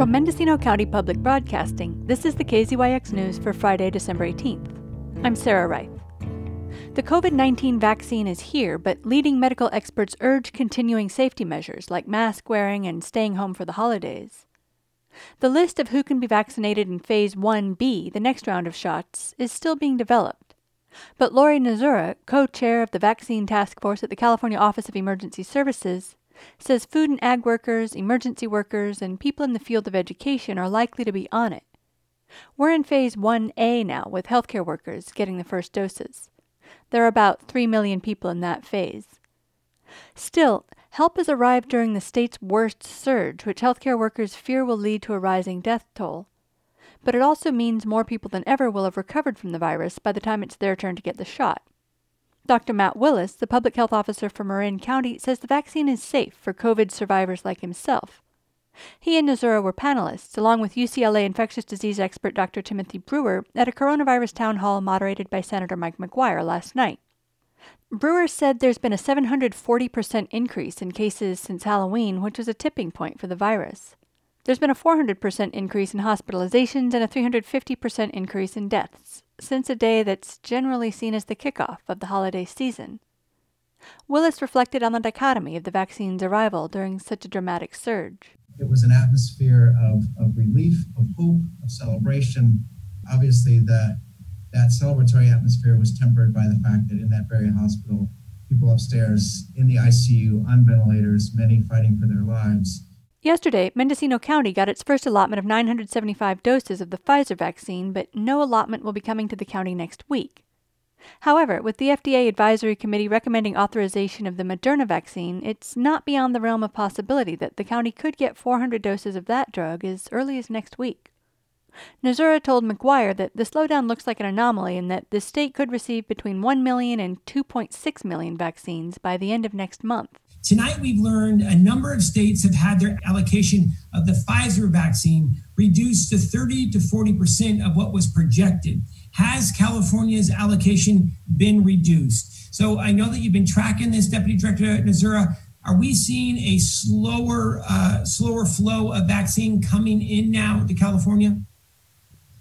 From Mendocino County Public Broadcasting, this is the KZYX News for Friday, December 18th. I'm Sarah Reith. The COVID 19 vaccine is here, but leading medical experts urge continuing safety measures like mask wearing and staying home for the holidays. The list of who can be vaccinated in Phase 1B, the next round of shots, is still being developed. But Lori Nezhura, co chair of the Vaccine Task Force at the California Office of Emergency Services, says food and ag workers, emergency workers, and people in the field of education are likely to be on it. We're in phase 1A now with healthcare workers getting the first doses. There are about 3 million people in that phase. Still, help has arrived during the state's worst surge, which healthcare workers fear will lead to a rising death toll. But it also means more people than ever will have recovered from the virus by the time it's their turn to get the shot. Dr. Matt Willis, the public health officer for Marin County, says the vaccine is safe for COVID survivors like himself. He and Nezhura were panelists, along with UCLA infectious disease expert Dr. Timothy Brewer, at a coronavirus town hall moderated by Senator Mike McGuire last night. Brewer said there's been a 740% increase in cases since Halloween, which was a tipping point for the virus. There's been a 400% increase in hospitalizations and a 350% increase in deaths since a day that's generally seen as the kickoff of the holiday season. Willis reflected on the dichotomy of the vaccine's arrival during such a dramatic surge. It was an atmosphere of, of relief, of hope, of celebration. Obviously, that, that celebratory atmosphere was tempered by the fact that in that very hospital, people upstairs in the ICU, on ventilators, many fighting for their lives, Yesterday, Mendocino County got its first allotment of 975 doses of the Pfizer vaccine, but no allotment will be coming to the county next week. However, with the FDA Advisory Committee recommending authorization of the Moderna vaccine, it's not beyond the realm of possibility that the county could get 400 doses of that drug as early as next week. Nezhura told McGuire that the slowdown looks like an anomaly and that the state could receive between 1 million and 2.6 million vaccines by the end of next month. Tonight, we've learned a number of states have had their allocation of the Pfizer vaccine reduced to 30 to 40% of what was projected. Has California's allocation been reduced? So I know that you've been tracking this, Deputy Director Nezhura. Are we seeing a slower, uh, slower flow of vaccine coming in now to California?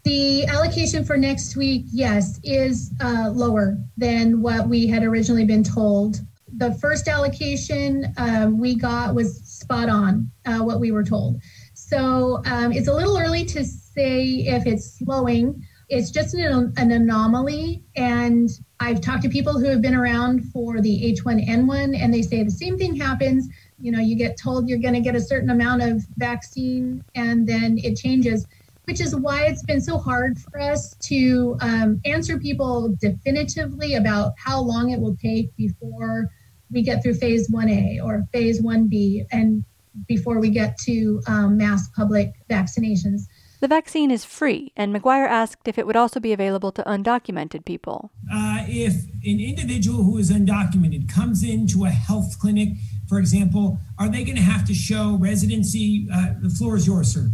The allocation for next week, yes, is uh, lower than what we had originally been told the first allocation um, we got was spot on uh, what we were told. So um, it's a little early to say if it's slowing. It's just an, an, anomaly. And I've talked to people who have been around for the H1N1, and they say the same thing happens. You know, you get told you're going to get a certain amount of vaccine, and then it changes which is why it's been so hard for us to um, answer people definitively about how long it will take before we get through phase 1A or phase 1B and before we get to um, mass public vaccinations. The vaccine is free, and McGuire asked if it would also be available to undocumented people. Uh, if an individual who is undocumented comes into a health clinic, for example, are they going to have to show residency? Uh, the floor is yours, sir.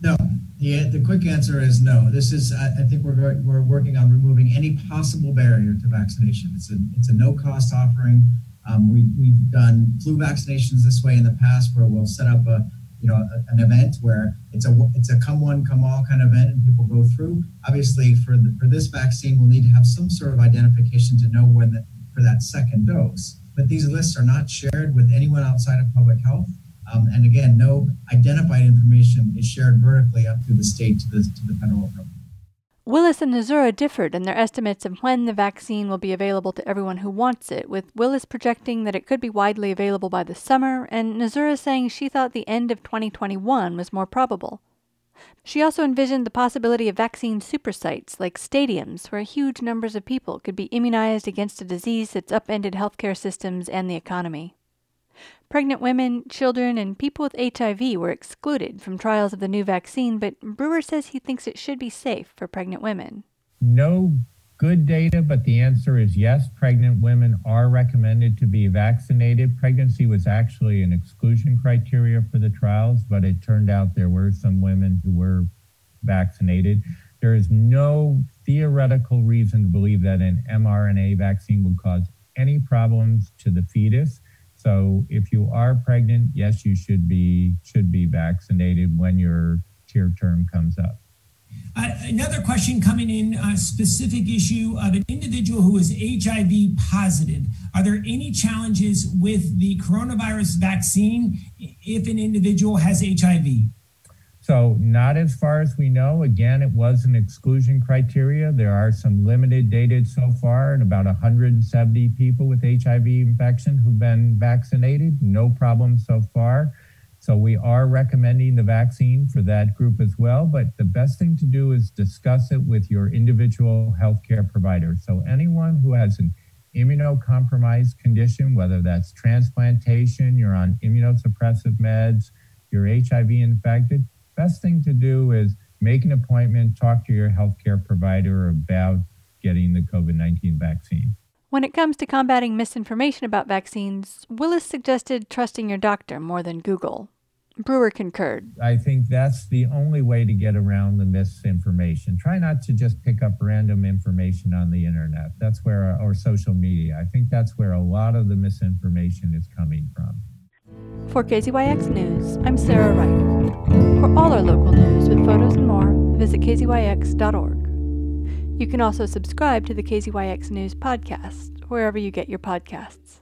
No. The, the quick answer is no. This is, I, I think we're, very, we're working on removing any possible barrier to vaccination. It's a, it's a no cost offering. Um, we, we've done flu vaccinations this way in the past, where we'll set up a you know an event where it's a it's a come one come all kind of event, and people go through. Obviously, for the, for this vaccine, we'll need to have some sort of identification to know when the, for that second dose. But these lists are not shared with anyone outside of public health. Um, and again, no identified information is shared vertically up through the state to the to the federal government. Willis and Nezhura differed in their estimates of when the vaccine will be available to everyone who wants it, with Willis projecting that it could be widely available by the summer, and Nezhura saying she thought the end of 2021 was more probable. She also envisioned the possibility of vaccine supersites, like stadiums, where huge numbers of people could be immunized against a disease that's upended healthcare systems and the economy. Pregnant women, children, and people with HIV were excluded from trials of the new vaccine, but Brewer says he thinks it should be safe for pregnant women. No good data, but the answer is yes. Pregnant women are recommended to be vaccinated. Pregnancy was actually an exclusion criteria for the trials, but it turned out there were some women who were vaccinated. There is no theoretical reason to believe that an mRNA vaccine would cause any problems to the fetus. So if you are pregnant, yes, you should be should be vaccinated when your tier term comes up. Uh, another question coming in, a specific issue of an individual who is HIV positive. Are there any challenges with the coronavirus vaccine if an individual has HIV? So, not as far as we know. Again, it was an exclusion criteria. There are some limited data so far, and about 170 people with HIV infection who've been vaccinated. No problem so far. So, we are recommending the vaccine for that group as well. But the best thing to do is discuss it with your individual healthcare provider. So, anyone who has an immunocompromised condition, whether that's transplantation, you're on immunosuppressive meds, you're HIV infected, best thing to do is make an appointment, talk to your healthcare provider about getting the COVID 19 vaccine. When it comes to combating misinformation about vaccines, Willis suggested trusting your doctor more than Google. Brewer concurred. I think that's the only way to get around the misinformation. Try not to just pick up random information on the internet. That's where, or social media. I think that's where a lot of the misinformation is coming from. For KZYX News, I'm Sarah Reith. For all our local news with photos and more, visit kzyx.org. You can also subscribe to the KZYX News podcast wherever you get your podcasts.